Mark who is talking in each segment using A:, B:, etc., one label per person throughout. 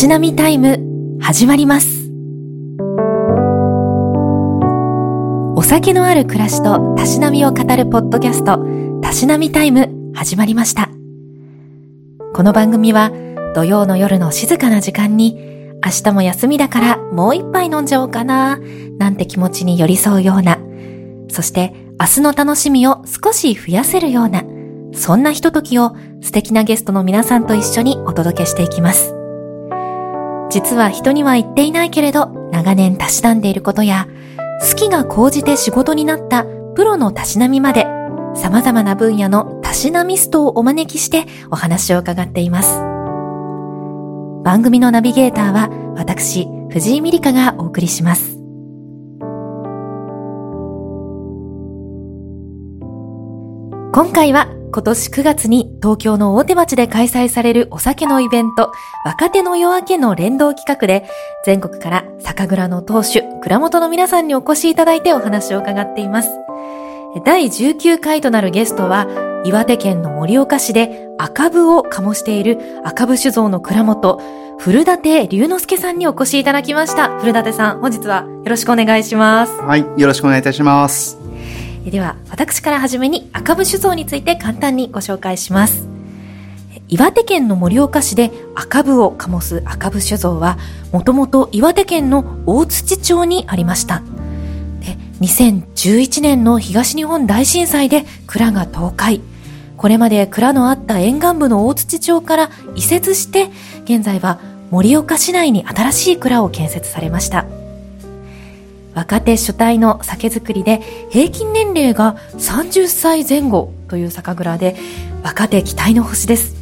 A: しなみタイム始まりますお酒のある暮らしとたしなみを語るポッドキャストたしなみタイム始まりましたこの番組は土曜の夜の静かな時間に明日も休みだからもう一杯飲んじゃおうかななんて気持ちに寄り添うようなそして明日の楽しみを少し増やせるようなそんなひとときを素敵なゲストの皆さんと一緒にお届けしてい。きます。実は人には言っていないけれど、長年たしなんでいることや、好きが高じて仕事になったプロのたしなみまで、様々な分野のたしなミストをお招きしてお話を伺っています。番組のナビゲーターは私、藤井美里香がお送りします。今回は今年9月に東京の大手町で開催されるお酒のイベント、若手の夜明けの連動企画で、全国から酒蔵の当主、蔵元の皆さんにお越しいただいてお話を伺っています。第19回となるゲストは、岩手県の盛岡市で赤部を醸している赤部酒造の蔵元、古舘龍之介さんにお越しいただきました。古舘さん、本日はよろしくお願いします。
B: はい、よろしくお願いいたします。
A: では、私からはじめに赤部酒造について簡単にご紹介します。岩手県の盛岡市で赤部を醸す赤部酒造は、もともと岩手県の大槌町にありました。で2011年の東日本大震災で蔵が倒壊。これまで蔵のあった沿岸部の大槌町から移設して、現在は盛岡市内に新しい蔵を建設されました。若手主体の酒造りで平均年齢が30歳前後という酒蔵で若手期待の星です。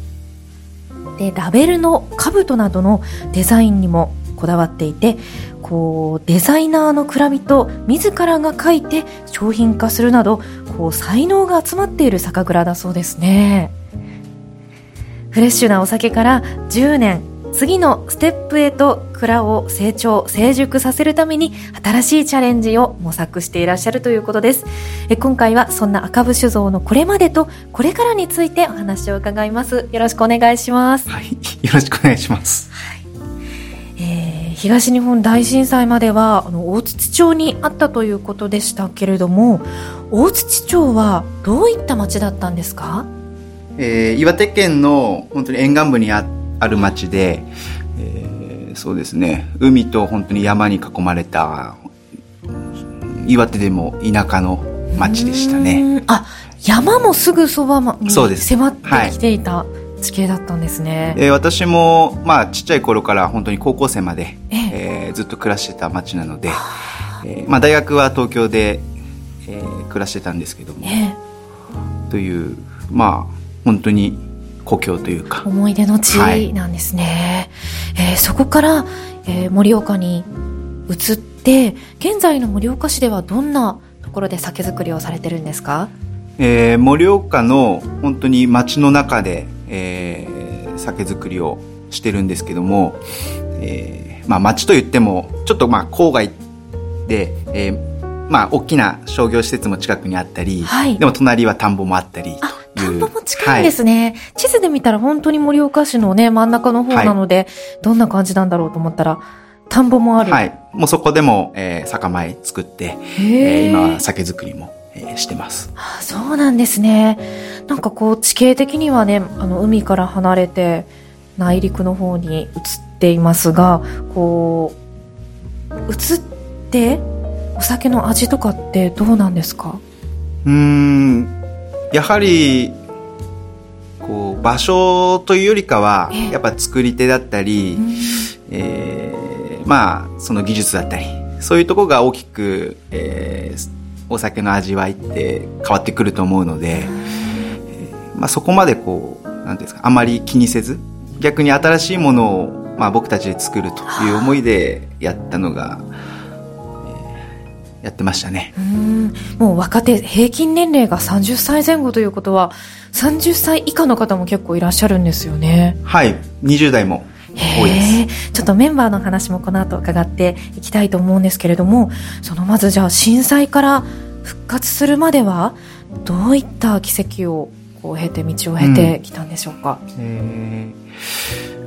A: で、ラベルの兜などのデザインにもこだわっていて、こう、デザイナーの蔵人自らが書いて商品化するなど、こう、才能が集まっている酒蔵だそうですね。フレッシュなお酒から10年次のステップへと蔵を成長成熟させるために新しいチャレンジを模索していらっしゃるということです。え今回はそんな赤部酒造のこれまでとこれからについてお話を伺います。よろしくお願いします。
B: はい。よろしくお願いします、はい。
A: えー、東日本大震災まではあの大槌町にあったということでしたけれども大槌町はどういった町だったんですか？
B: えー、岩手県の本当に沿岸部にあってある町で、えー、そうですね。海と本当に山に囲まれた岩手でも田舎の町でしたね。
A: あ山もすぐそばに迫ってきていた、地形だったんですね、
B: えー、私も、まあ、ちっちゃい頃から本当に高校生まで、ええ。ー、ずっと暮らしてた町なので、えーまあ、大学は東京で、えー、暮らしてたんですけども、えー、というまあ本当に故郷というか。
A: 思い出の地なんですね、はい、えー、そこから、えー、盛岡に移って現在の盛岡市ではどんなところで酒造りをされてるんですか、
B: えー、盛岡の本当に街の中で、えー、酒造りをしてるんですけども、えーまあ、町といってもちょっとまあ郊外で、えーまあ、大きな商業施設も近くにあったり、はい、でも隣は田んぼもあったり
A: 田んぼも近いですね、はい、地図で見たら本当に盛岡市のね、真ん中の方なので、はい、どんな感じなんだろうと思ったら、田んぼもある。
B: はい。もうそこでも、えー、酒米作って、えー、今は酒造りも、えー、してます。
A: あそうなんですね。なんかこう、地形的にはね、あの、海から離れて、内陸の方に移っていますが、こう、移って、お酒の味とかってどうなんですか？
B: うん、やはりこう場所というよりかはやっぱ作り手だったり、えー、まあその技術だったりそういうところが大きく、えー、お酒の味わいって変わってくると思うので、えー、まあ、そこまでこうなんですかあまり気にせず逆に新しいものを、まあ、僕たちで作るという思いでやったのがやってましたね。
A: もう若手平均年齢が30歳前後ということは30歳以下の方も結構いらっしゃるんですよね。
B: はい。20代も多いです。
A: ちょっとメンバーの話もこの後伺っていきたいと思うんですけれどもそのまずじゃあ震災から復活するまではどういった奇跡をこう経て道を経てきたんでしょうか、うん、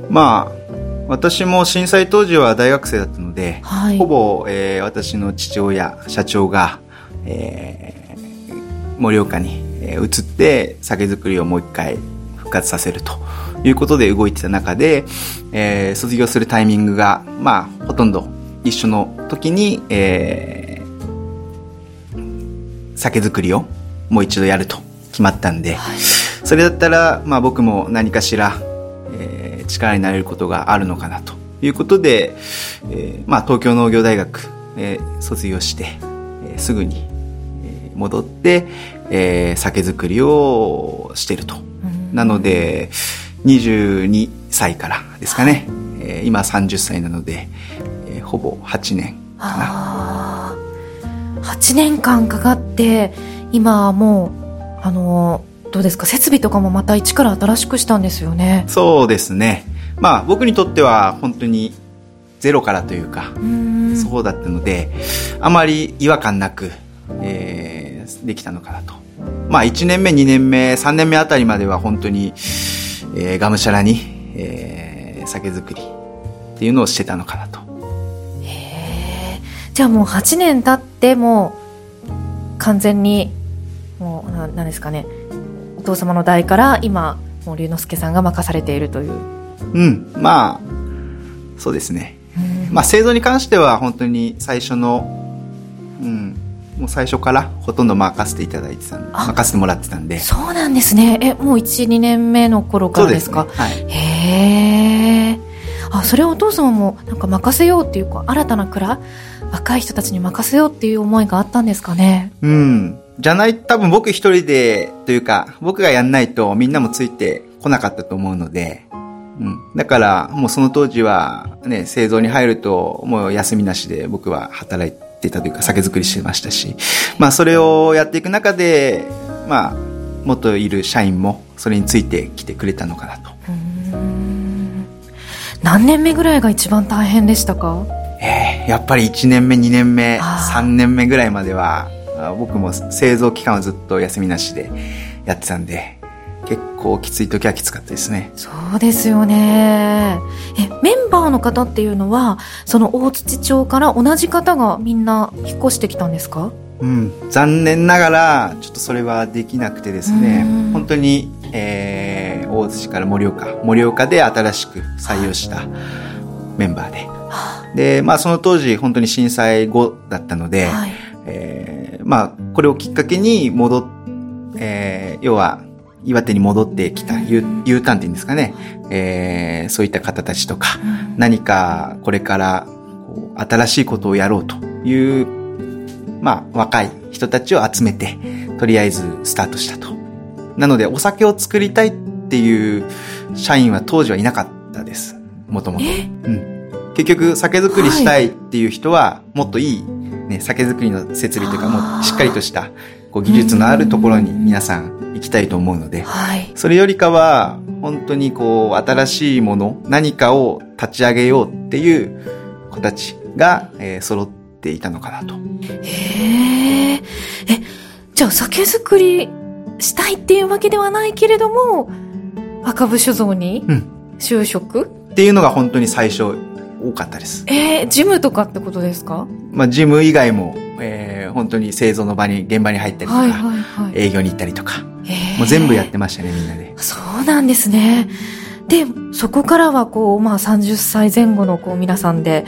B: まあ私も震災当時は大学生だったので、
A: はい。
B: ほぼ、えー私の父親、社長が、えー盛岡に、えー移って酒造りをもう一回復活させるということで動いてた中で、えー卒業するタイミングが、まあ、ほとんど一緒の時に、えー酒造りをもう一度やると決まったんで、それだったら、まあ僕も何かしら、えー力になれることがあるのかなということで、えーまあ東京農業大学、えー卒業して、えーすぐに、えー戻って、えー酒造りをしてると。なので、22歳からですかね。えー今30歳なので、えーほぼ8年かな。
A: あー8年間かかって今はもうあのどうですか？設備とかもまた一から新しくしたんですよね
B: そうですね。まあ僕にとっては本当にゼロからというか、そうだったので、あまり違和感なく、えーできたのかなと。まあ1年目、2年目、3年目あたりまでは本当に、えーがむしゃらに、えー酒造りっていうのをしてたのかなと。
A: へーじゃあもう8年経ってもう完全にもうななんですかねお父様の代から今もう龍之介さんが任されているという
B: うん、まあ、そうですね。まあ製造に関しては本当に最初の、うん、もう最初からほとんど任せていただいてたん
A: あ
B: 任せてもらってたんで。
A: そうなんですねえもう12年目の頃からですか？
B: ね。はい。
A: へえ。あ、それはお父様もなんか任せようっていうか、新たな蔵若い人たちに任せようっていう思いがあったんですかね？
B: うん。じゃない、多分僕一人で、というか、僕がやんないとみんなもついてこなかったと思うので、うん。だから、もうその当時は、ね、製造に入ると、もう休みなしで僕は働いてたというか、酒造りしてましたし、まあそれをやっていく中で、まあ、もっといる社員もそれについてきてくれたのかなと。
A: 何年目ぐらいが一番大変でしたか？
B: ええやっぱり1年目、2年目、
A: あー
B: 3年目ぐらいまでは、あ僕も製造期間はずっと休みなしでやってたんで、結構きつい時はきつかったですね。
A: そうですよね。え、メンバーの方っていうのは、その大槌町から同じ方がみんな引っ越してきたんですか？
B: うん。残念ながら、ちょっとそれはできなくてですね
A: うん、
B: 本当に、えー、大津市から盛岡、盛岡で新しく採用したメンバーで。で、まあその当時本当に震災後だったので、
A: はい。
B: えーまあ、これをきっかけに戻っ、えー要は、岩手に戻ってきた U, U ターンっていうんですかね、えーそういった方たちとか、
A: うん
B: 何かこれからこう新しいことをやろうという、まあ、若い人たちを集めて、とりあえずスタートしたと。なので、お酒を作りたいっていう社員は当時はいなかったです。もともと。
A: え？
B: うん。結局、酒造りしたいっていう人は、もっといい、ね、酒造りの設備というか、もうしっかりとした、こう、技術のあるところに皆さん行きたいと思うので、
A: はい。
B: それよりかは、本当にこう、新しいもの、何かを立ち上げようっていう子たちが、えー揃っていたのかなと。
A: へえ。え、じゃあ酒造りしたいっていうわけではないけれども、赤部酒造に
B: うん
A: 就職、
B: っていうのが本当に最初多かったです。
A: えー、ジムとかってことですか？
B: まあ、事務以外も、えー本当に製造の場に、現場に入ったりとか、
A: はいはいはい。
B: 営業に行ったりとか、
A: へー
B: もう全部やってましたね、みんなで。
A: そうなんですね。で、そこからはこう、まあ30歳前後のこう皆さんで、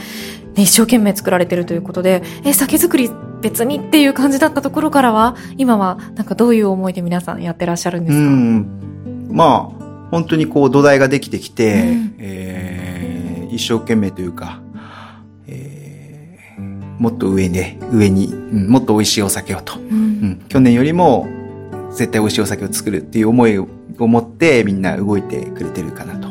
A: ね、一生懸命作られてるということで、え、酒造り別にっていう感じだったところからは、今はなんかどういう思いで皆さんやってらっしゃるんで
B: う
A: すか、
B: ん。まあ、本当にこう土台ができてきて、
A: うん
B: えー一生懸命というか、えーもっと上で、上に、うんもっと美味しいお酒をと。
A: うん
B: うん去年よりも絶対美味しいお酒を作るっていう思いを持ってみんな動いてくれてるかなと。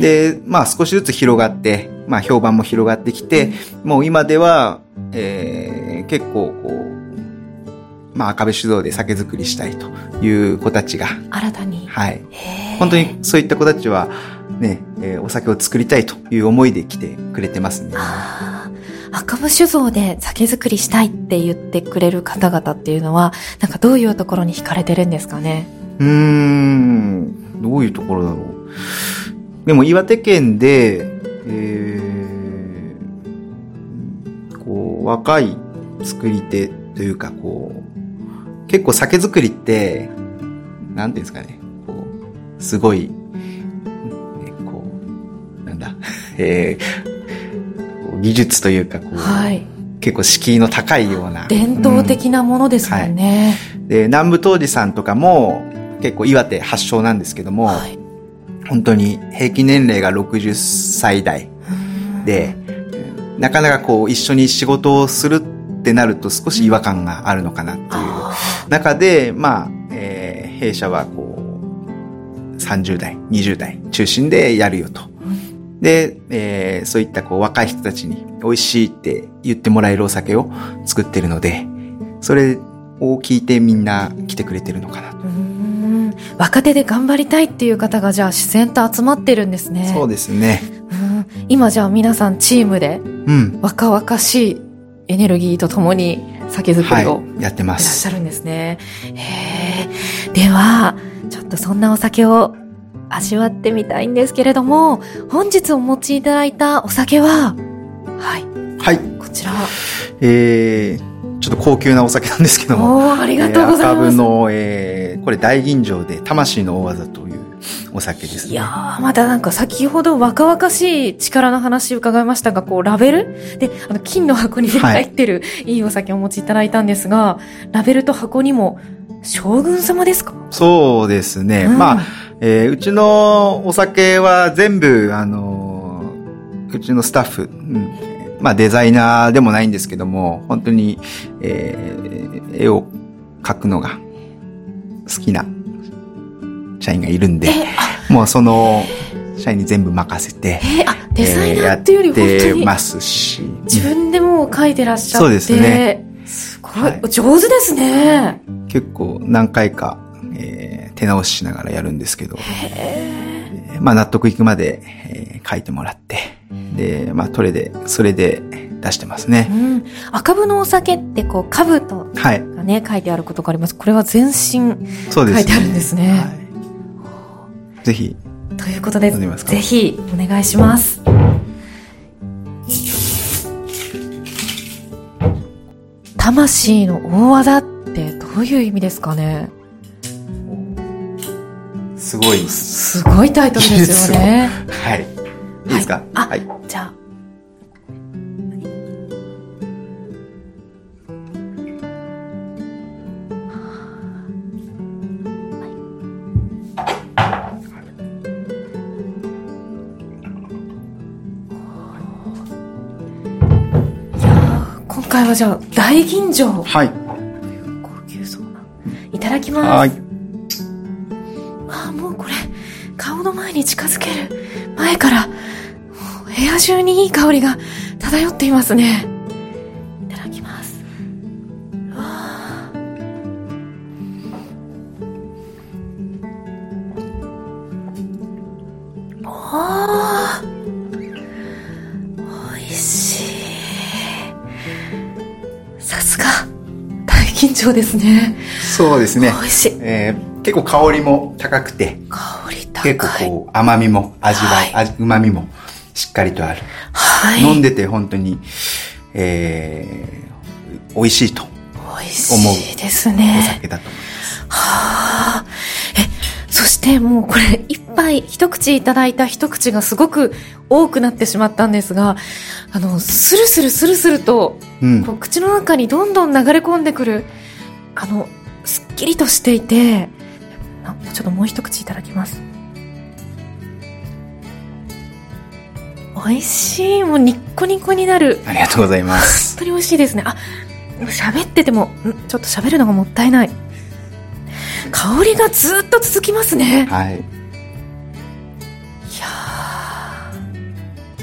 B: で、まあ少しずつ広がって、まあ評判も広がってきて、もう今では、えー結構こう、まあ赤部酒造で酒造りしたいという子たちが、
A: 新たに。
B: はい。本当にそういった子たちは、ね、えーお酒を作りたいという思いで来てくれてますね。
A: 赤部酒造で酒造りしたいって言ってくれる方々っていうのは、なんかどういうところに惹かれてるんですかね？
B: うーん、どういうところだろう。でも岩手県で、えー、こう、若い作り手というか、こう、結構酒造りって、なんていうんですかね、こう、すごい、なんだ、えー、技術というか、こう、はい、結構敷居の高いような。
A: 伝統的なものですもんね。
B: うんはい、で、南部当時さんとかも、結構岩手発祥なんですけども、はい、本当に平均年齢が60歳代で、なかなかこう一緒に仕事をするってなると少し違和感があるのかなっていう。中で、まあ、えー、弊社はこう、30代、20代中心でやるよと。で、えー、そういったこう若い人たちに美味しいって言ってもらえるお酒を作ってるので、それを聞いてみんな来てくれてるのかなと。
A: 若手で頑張りたいっていう方がじゃあ自然と集まってるんですね。
B: そうですね。
A: うん、今じゃあ皆さんチームで、うん、若々しいエネルギーとともに酒造りを、
B: やってま
A: す。いらっしゃるんですね。へえ。では、ちょっとそんなお酒を味わってみたいんですけれども、本日お持ちいただいたお酒は、はい。
B: はい。
A: こちら。
B: えー、ちょっと高級なお酒なんですけども。
A: ありがとうございます。えー、
B: の、えー、これ大吟醸で魂の大技というお酒ですね。
A: いやー、またなんか先ほど若々しい力の話伺いましたが、こう、ラベル？で、あの、金の箱に入ってる、いいお酒をお持ちいただいたんですが、ラベルと箱にも、将軍様ですか？
B: そうですね。うん、まあ、えー、うちのお酒は全部、あのー、うちのスタッフ、うんまあデザイナーでもないんですけども、本当に、えー、絵を描くのが好きな社員がいるんで、もうその社員に全部任せて、
A: えー、あ、デザイナーっていうより本当
B: に、ますし。
A: 自分でも描いてらっしゃって。
B: そうですね。
A: すごい、はい、上手ですね。
B: 結構何回か、えー、手直ししながらやるんですけど、まあ納得いくまで、えー、書いてもらって、で、まあ、トレで、それで出してますね。う
A: ん。赤部のお酒って、こう、兜がね、はい、書いてあることがあります。これは全身書いてあるんですね。はい、
B: ぜひ。
A: ということで、ぜひ、お願いします。魂の大技ってどういう意味ですかね？
B: すごい。
A: すごいタイトルですよね。
B: はい。いいですか、
A: はい、はい。じゃあ。今回はじゃあ大吟醸
B: はい
A: 高級そうないただきます前から部屋中にいい香りが漂っていますね。いただきます。わあおいしい。さすが大緊張ですね。
B: そうですね。
A: 美味しい、
B: えー、結構香りも高くて結構こう甘みも味わい、はい、旨みもしっかりとある。
A: はい。
B: 飲んでて本当に、えー、美味しいと思う。美味しいですね。お酒だと思います。は
A: あ。え、そしてもうこれ一杯一口いただいた一口がすごく多くなってしまったんですが、あの、スルスルスルスルと、うん、こう口の中にどんどん流れ込んでくる、あの、すっきりとしていて、ちょっともう一口いただきます。美味しい。もうニッコニコになる。
B: ありがとうございます。
A: 本当に美味しいですね。あ、喋ってても、ちょっと喋るのがもったいない。香りがずっと続きますね。
B: はい。い
A: や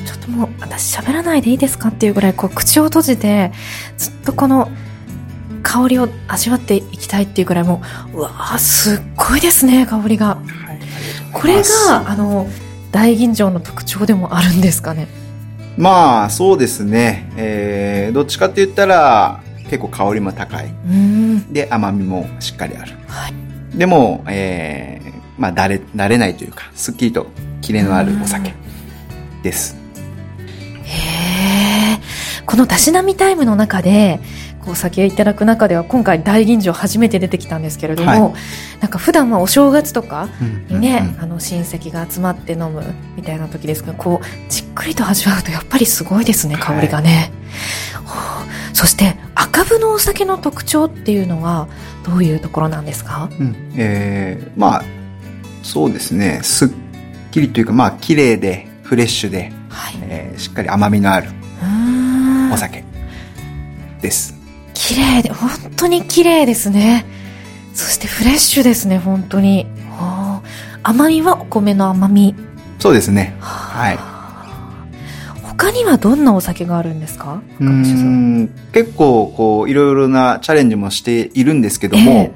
A: ちょっともう私喋らないでいいですかっていうぐらいこう口を閉じてずっとこの香りを味わっていきたいっていうぐらいもううわーすっごいですね香りが、はい、これがあの大吟醸の特徴でもあるんですかね？
B: まあそうですね、えー、どっちかって言ったら結構香りも高い。で甘みもしっかりある、はい、でも、えー、まあ慣れ慣れないというかすっきりとキレのあるお酒です。
A: へえこのたしなみタイムの中でこう酒いただく中では今回大吟醸初めて出てきたんですけれども、はい、なんか普段はお正月とかにね、うんうんうん、あの親戚が集まって飲むみたいな時ですが、こうじっくりと味わうとやっぱりすごいですね、香りがね。はい、そして赤部のお酒の特徴っていうのはどういうところなんですか、
B: うん、えー、まあそうですね、すっきりというかまあ綺麗でフレッシュで、はい、えー、しっかり甘みのあるお酒です。
A: 綺麗で、本当に綺麗ですね。そしてフレッシュですね、本当に。甘みはお米の甘み。
B: そうですね。はい。
A: 他にはどんなお酒があるんですか？
B: うん結構、こう、いろいろなチャレンジもしているんですけども、えー、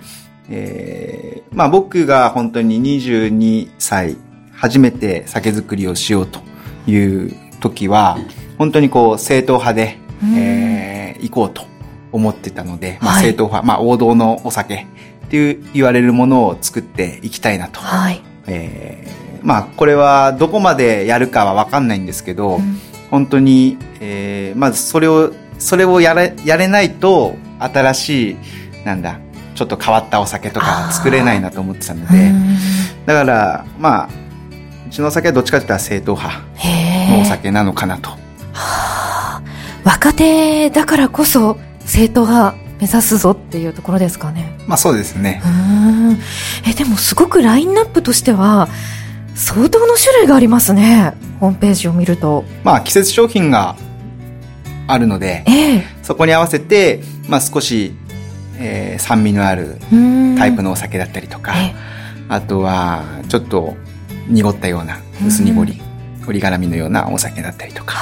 B: えー、まあ僕が本当に22歳、初めて酒造りをしようという時は、本当にこう、正統派で、えー、行こうと思ってたので、まあ、正統派、はい、まあ、王道のお酒っていう言われるものを作っていきたいなと。はい。えー、まあ、これはどこまでやるかはわかんないんですけど、うん、本当に、えー、まずそれを、それをやれ、やれないと、新しい、なんだ、ちょっと変わったお酒とか作れないなと思ってたので、だから、まあ、うちのお酒はどっちかというと正統派のお酒なのかなと。
A: はあ、若手だからこそ正統派目指すぞっていうところですかね。
B: まあそうですね。
A: え、でもすごくラインナップとしては、相当の種類がありますね。ホームページを見ると。
B: まあ季節商品があるので、えー、そこに合わせて、まあ少し、えー、酸味のあるタイプのお酒だったりとか、あとはちょっと濁ったような薄濁り、折り絡みのようなお酒だったりとか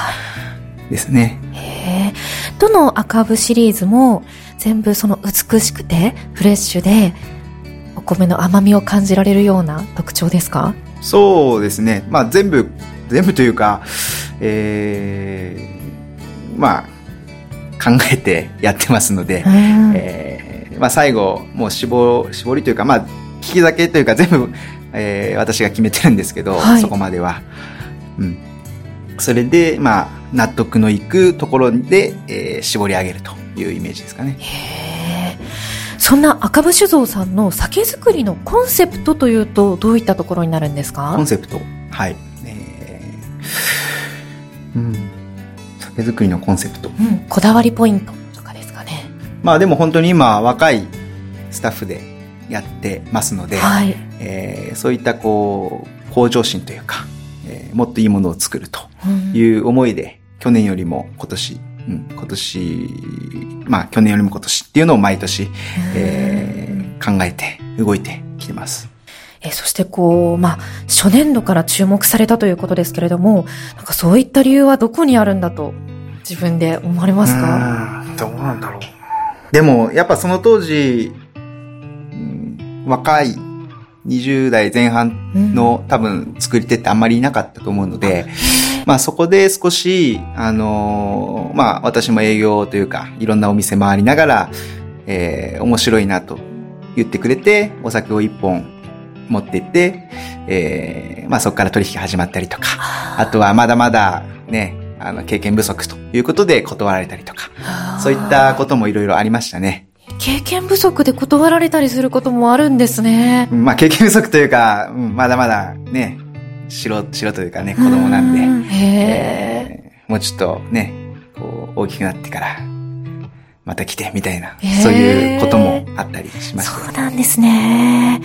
B: ですね。
A: へどの赤部シリーズも全部その美しくてフレッシュでお米の甘みを感じられるような特徴ですか？
B: そうですね。まあ全部、全部というか、えー、まあ考えてやってますので、えー、まあ最後、もう絞、絞りというか、まあ利き酒というか全部えー、私が決めてるんですけど、はい、そこまでは。うん。それで、まあ、納得のいくところで、えー、絞り上げるというイメージですかね。へ
A: そんな赤部酒造さんの酒造りのコンセプトというと、どういったところになるんですか？
B: コンセプトはい。えー、うん。酒造りのコンセプト。う
A: ん。こだわりポイントとかですかね。
B: まあでも本当に今、若いスタッフでやってますので、はい、えー、そういったこう向上心というか、えー、もっといいものを作るという思いで、うん、去年よりも今年、うん、今年、まあ去年よりも今年っていうのを毎年、えー、考えて動いてきてます。
A: えそしてこう、まあ、初年度から注目されたということですけれども、なんかそういった理由はどこにあるんだと自分で思われますか？
B: どうなんだろう。でも、やっぱその当時、若い20代前半の多分作り手ってあんまりいなかったと思うので、まあそこで少し、あのー、まあ私も営業というか、いろんなお店回りながら、えー、面白いなと言ってくれて、お酒を一本持って行って、えー、まあそこから取引始まったりとか、あとはまだまだね、あの経験不足ということで断られたりとか、そういったこともいろいろありましたね。
A: 経験不足で断られたりすることもあるんですね。
B: まあ経験不足というか、うん、まだまだね、素人、素人というかね、子供なんで、ん。えー、もうちょっとね、こう大きくなってから、また来てみたいな、そういうこともあったりしました、
A: そうなんですね。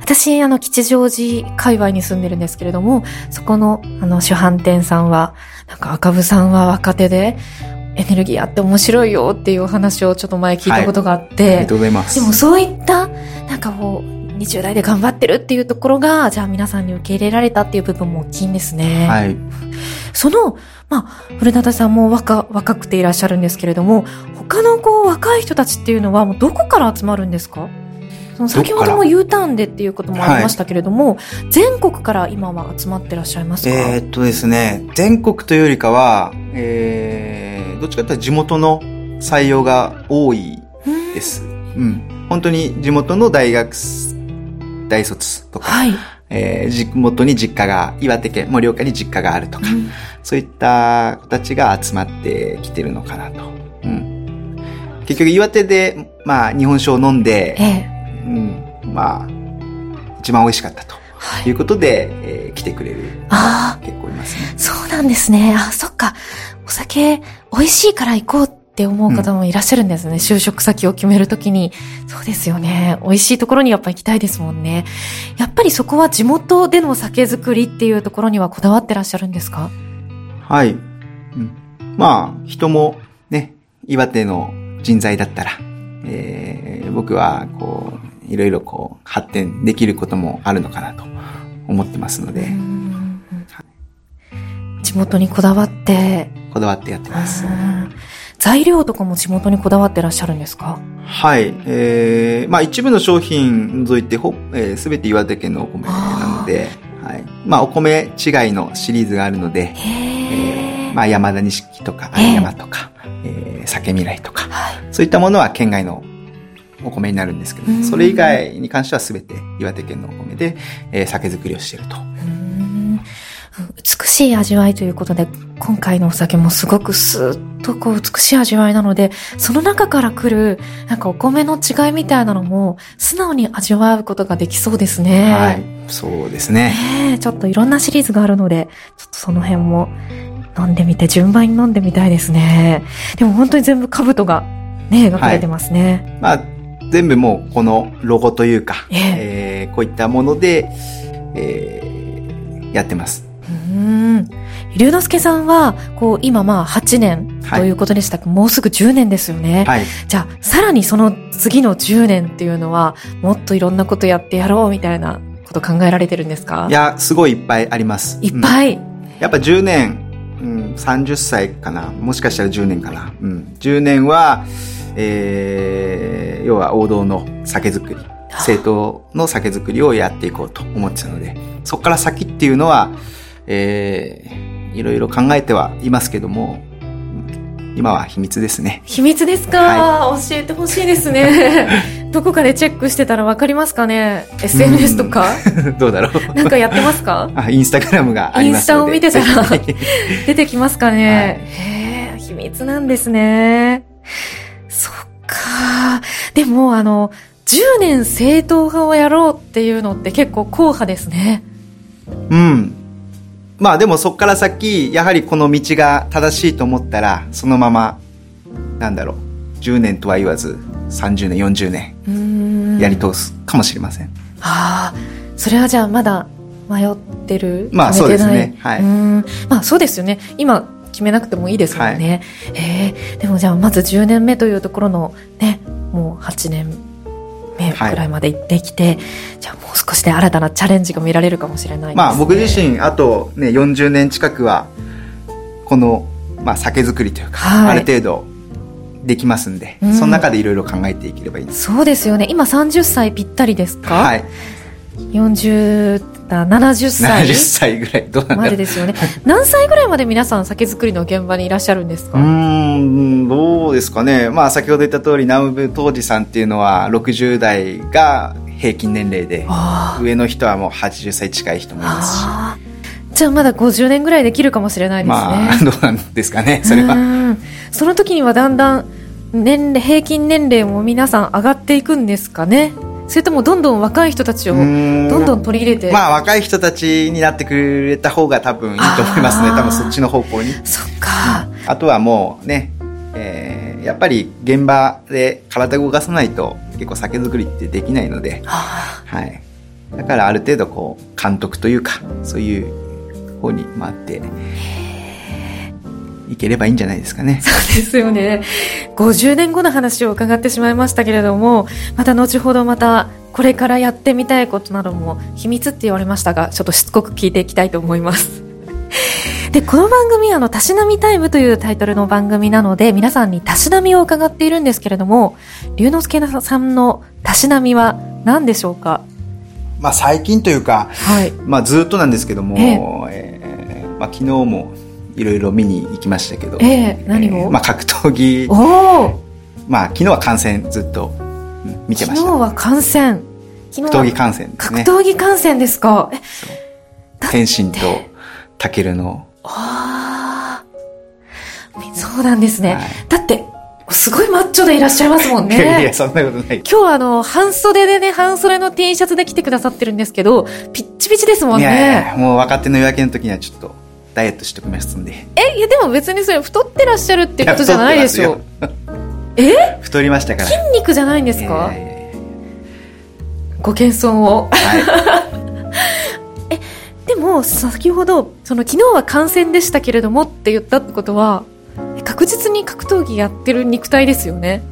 A: 私、あの、吉祥寺界隈に住んでるんですけれども、そこの、あの、主販店さんは、なんか赤部さんは若手で、エネルギーあって面白いよっていうお話をちょっと前聞いたことがあって、はい、あ
B: りがとうございます。
A: でもそういった、なんかこう、20代で頑張ってるっていうところが、じゃあ皆さんに受け入れられたっていう部分も大きいんですね。はい。その、まあ、古田さんも若、若くていらっしゃるんですけれども、他のこう、若い人たちっていうのは、もうどこから集まるんですか？その先ほども U ターンでっていうこともありましたけれども、はい、全国から今は集まってらっしゃいますか？
B: えー、っとですね、全国というよりかは、えーどっちかというと地元の採用が多いです。うん。本当に地元の大学、大卒とか、はい、えー、地元に実家が、岩手県盛岡に実家があるとか、うん、そういった子たちが集まってきてるのかなと。うん、結局岩手で、まあ、日本酒を飲んで、ええ、うん、まあ、一番美味しかったと。いうことで、えー、来てくれるあ結構いますね。
A: そうなんですね。あ、そっか。お酒美味しいから行こうって思う方もいらっしゃるんですね。うん、就職先を決めるときに。そうですよね。美味しいところにやっぱ行きたいですもんね。やっぱりそこは地元での酒造りっていうところにはこだわってらっしゃるんですか？
B: はい。うん、まあ、人もね、岩手の人材だったら、えー、僕はこう、いろいろこう、発展できることもあるのかなと思ってますので。
A: 地元にこだわって。
B: こだわってやってます。
A: 材料とかも地元にこだわってらっしゃるんですか？
B: はい。えー、まあ一部の商品除いて、ほ、えー、すべて岩手県のお米なので、はい。まあお米違いのシリーズがあるので、えー、まあ山田錦とか、有山とか、えー、酒未来とか、はい、そういったものは県外のお米になるんですけど、それ以外に関しては全て岩手県のお米で、えー、酒造りをしていると。
A: 美しい味わいということで、今回のお酒もすごくスーッとこう美しい味わいなので、その中から来る、なんかお米の違いみたいなのも、素直に味わうことができそうですね。
B: はい。そうですね。
A: ねちょっといろんなシリーズがあるので、ちょっとその辺も飲んでみて、順番に飲んでみたいですね。でも本当に全部兜がね、描かれてますね。
B: はい、まあ全部もうこのロゴというか、えー、えー、こういったもので、えー、やってます。う
A: ん。龍之介さんは、こう、今まあ8年ということでしたけど、はい、もうすぐ10年ですよね。はい。じゃあ、さらにその次の10年っていうのは、もっといろんなことやってやろうみたいなこと考えられてるんですか？
B: いや、すごいいっぱいあります。
A: いっぱい、うん、
B: やっぱ10年、うん、30歳かな。もしかしたら10年かな。うん。10年は、えー、要は王道の酒造り、正当の酒造りをやっていこうと思ってたので、そこから先っていうのは、えー、いろいろ考えてはいますけども、今は秘密ですね。
A: 秘密ですか、はい、教えてほしいですね。どこかでチェックしてたらわかりますかね ?SNS とか？
B: どうだろう
A: なんかやってますか？
B: あ、インスタグラムがあります。
A: インスタを見てたら出てきますかね、はい、へえ、秘密なんですね。そっか。でも、あの、10年正統派をやろうっていうのって結構硬派ですね。
B: うん。まあでもそこから先、やはりこの道が正しいと思ったら、そのまま、なんだろう、10年とは言わず、30年、40年、やり通すかもしれません。
A: ああ、それはじゃあまだ迷ってる？
B: まあそうですね。はい。
A: まあそうですよね。今、決めなくてもいいですもんね。はい、えー、でもじゃあまず10年目というところのね、もう8年目ぐらいまで行ってきて、はい、じゃあもう少しで新たなチャレンジが見られるかもしれないです、ね、
B: まあ僕自身あとね40年近くはこの、まあ、酒造りというか、はい、ある程度できますんで、うん、その中でいろいろ考えていければいい
A: そうですよね。今30歳ぴったりですか？
B: はい。
A: 40だ70歳。
B: 70歳ぐらいどうなん
A: までですよね。何歳ぐらいまで皆さん酒造りの現場にいらっしゃるんですか？
B: うんどうですかね。まあ先ほど言った通り南部当時さんっていうのは60代が平均年齢で上の人はもう80歳近い人もいますし。
A: じゃあまだ50年ぐらいできるかもしれないですね。ま
B: あ、どうなんですかね、それは。
A: その時にはだんだん年齢、平均年齢も皆さん上がっていくんですかね。それともどんどん若い人たちをどんどん取り入れて。
B: まあ若い人たちになってくれた方が多分いいと思いますね。多分そっちの方向に。
A: そっか、
B: うん、あとはもうね、えー、やっぱり現場で体を動かさないと結構酒造りってできないので、はい。だからある程度こう監督というかそういう方に回っていければいいんじゃないですかね。
A: そうですよね。50年後の話を伺ってしまいましたけれども、また後ほどまたこれからやってみたいことなども秘密って言われましたが、ちょっとしつこく聞いていきたいと思います。で、この番組、あの、たしなみタイムというタイトルの番組なので、皆さんにたしなみを伺っているんですけれども、龍之介さんのたしなみは何でしょうか？
B: まあ最近というか、はい、まあずっとなんですけども、ええー、まあ昨日もいろいろ見に行きましたけど、
A: えー、何を、えー、
B: まあ、格闘技まあ昨日は観戦ずっと見てました
A: 昨日は観戦
B: 格闘技観戦ですね。
A: 格闘技観戦ですか？え
B: 天心とタケルの。
A: ああ。そうなんですね。
B: はい
A: だって、すごいマッチョでいらっしゃいますもんね。
B: いやいや、そんなことない。
A: 今日あの、半袖でね、半袖の T シャツで来てくださってるんですけど、ピッチピチですもん
B: いやい
A: ね。
B: や、もう若手の夜明けの時にはちょっとダイエットしておきますんで。
A: え、いやでも別にそれ太ってらっしゃるってことじゃないでしょ。え？
B: よ太りましたから。
A: 筋肉じゃないんですか？
B: いやいやいや
A: ご謙遜を。
B: は
A: でも、先ほど、その昨日は観戦でしたけれどもって言ったってことは、確実に格闘技やってる肉体ですよね？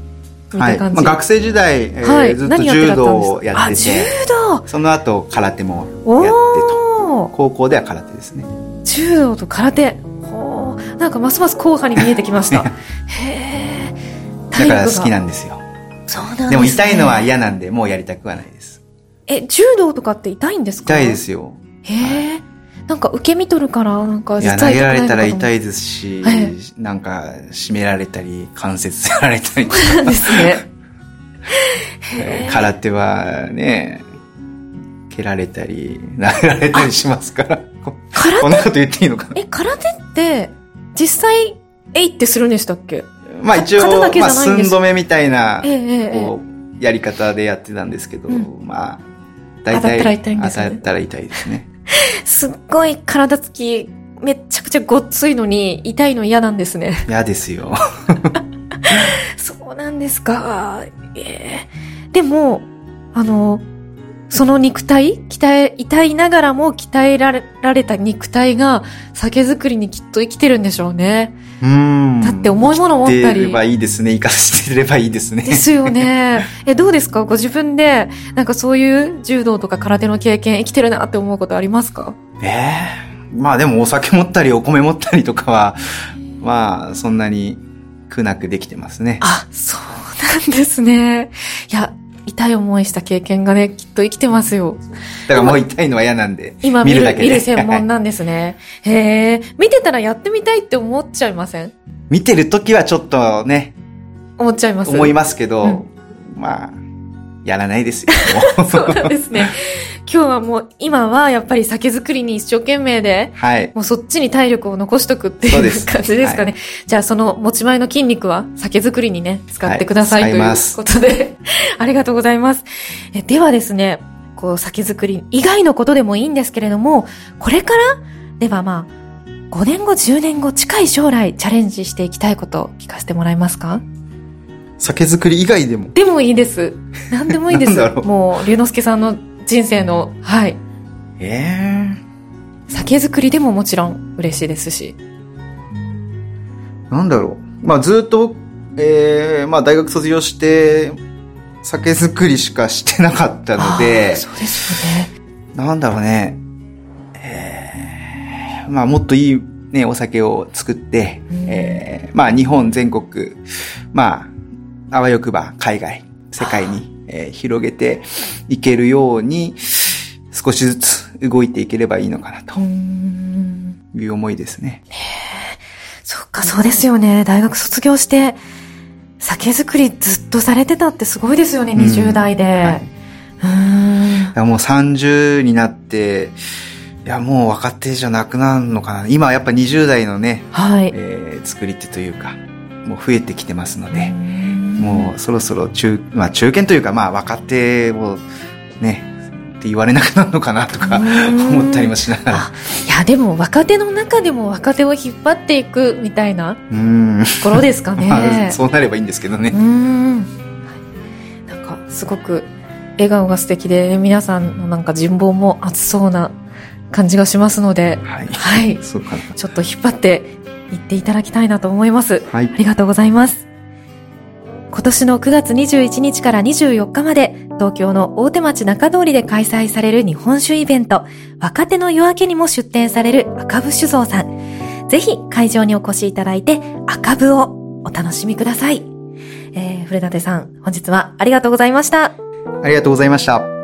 B: い。はい。まあ、学生時代、えー
A: はい。
B: ずっと柔道をやって
A: あ、柔
B: て、
A: 道
B: その後空手もやってと。高校では空手ですね。
A: 柔道と空手。ほーなんかますます硬派に見えてきました。へえ。
B: だから好き
A: な。
B: なんですよ。
A: そうなんです、ね。
B: でも痛いのは嫌なんで、もうやりたくはないです。
A: え、柔道とかって痛いんですか？
B: 痛いですよ。
A: へえ。なんか受け身取るから、なんか
B: いや、投げられたら
A: い
B: 痛いですし、
A: はい
B: なんか、締められたり、関節やられたり、
A: なんですね。
B: え ー空手はね、蹴られたり、投げられたりしますから。こ
A: 空
B: こんなこと言っていいのかな？
A: え、空手って、実際、えいってするんでしたっけ？
B: まあ一応、まあ寸止めみたいな、
A: ええ
B: こう、やり方でやってたんですけど、
A: うん
B: まあ、大
A: 当た
B: 体、
A: ったら痛いんですよね
B: 当たったら痛いですね。
A: すっごい体つき、めっちゃくちゃごっついのに、痛いの嫌なんですね。
B: 嫌ですよ。
A: そうなんですか。ええでも、あの、その肉体鍛え、痛いながらも鍛えられられた肉体が酒造りにきっと生きてるんでしょうね。
B: うん。
A: だって重いもの持ったり
B: 生ればいいですね。生かしてればいいですね。
A: ですよね。え、どうですか？ご自分で、なんかそういう柔道とか空手の経験生きてるなって思うことありますか？
B: ええまあでもお酒持ったりお米持ったりとかは、まあそんなに苦なくできてますね。
A: あ、そうなんですね。いや、痛い思いした経験がね、きっと生きてますよ。
B: だからもう痛いのは嫌なんで。
A: 今見る、見
B: 見るだけで
A: る専門なんですね。へえ、見てたらやってみたいって思っちゃいません？
B: 見てる時はちょっとね、
A: 思っちゃいます。
B: 思いますけど、
A: うん
B: まあ、やらないですよ。
A: そうなんですね。今日はもう、今はやっぱり酒造りに一生懸命で、
B: はい。
A: もうそっちに体力を残しとくっていう感じですかね。じゃあその持ち前の筋肉は酒造りにね、使ってください、
B: はい
A: ということで、ありがとうございます。えではですね、こう酒造り以外のことでもいいんですけれども、これからではまあ、5年後、10年後、近い将来チャレンジしていきたいことを聞かせてもらえますか？
B: 酒造り以外でも。
A: でもいいです。何でもいいです。
B: う
A: もう、龍之介さんの人生の、はい。
B: ええ
A: 酒造りでももちろん嬉しいですし。
B: なんだろう。まあずっと、ええまあ大学卒業して、酒造りしかしてなかったの
A: あ
B: で
A: ー、そうですよね。
B: なんだろうね。ええまあもっといいね、お酒を作って、
A: うん
B: ええまあ日本全国、まあ、あわよくば海外、世界に、えー広げていけるように、少しずつ動いていければいいのかなという思いですね。
A: そっか、そうですよね。大学卒業して、酒造りずっとされてたってすごいですよね、
B: うん
A: 20代で。
B: はいうもう30になって、いやもう若手じゃなくなるのかな。今はやっぱ20代のね、
A: はい。
B: えー作り手というか、もう増えてきてますので、
A: も
B: もうそろそろ中、まあ中堅というかまあ若手をね、って言われなくなるのかなとか
A: うん
B: 思ったりもしながら。
A: あ、いや、でも若手の中でも若手を引っ張っていくみたいな
B: うーん。
A: ところですかね。
B: まあそうなればいいんですけどね。
A: うーん。はいなんか、すごく笑顔が素敵で、皆さんのなんか人望も熱そうな感じがしますので、
B: はい。
A: はい。
B: そうかな。
A: ちょっと引っ張っていっていただきたいなと思います。
B: はい
A: あ。りがとうございます。今年の9月21日から24日まで、東京の大手町中通りで開催される日本酒イベント、若手の夜明けにも出展される赤部酒造さん。ぜひ会場にお越しいただいて、赤部をお楽しみください。えー、古舘さん、本日はありがとうございました。
B: ありがとうございました。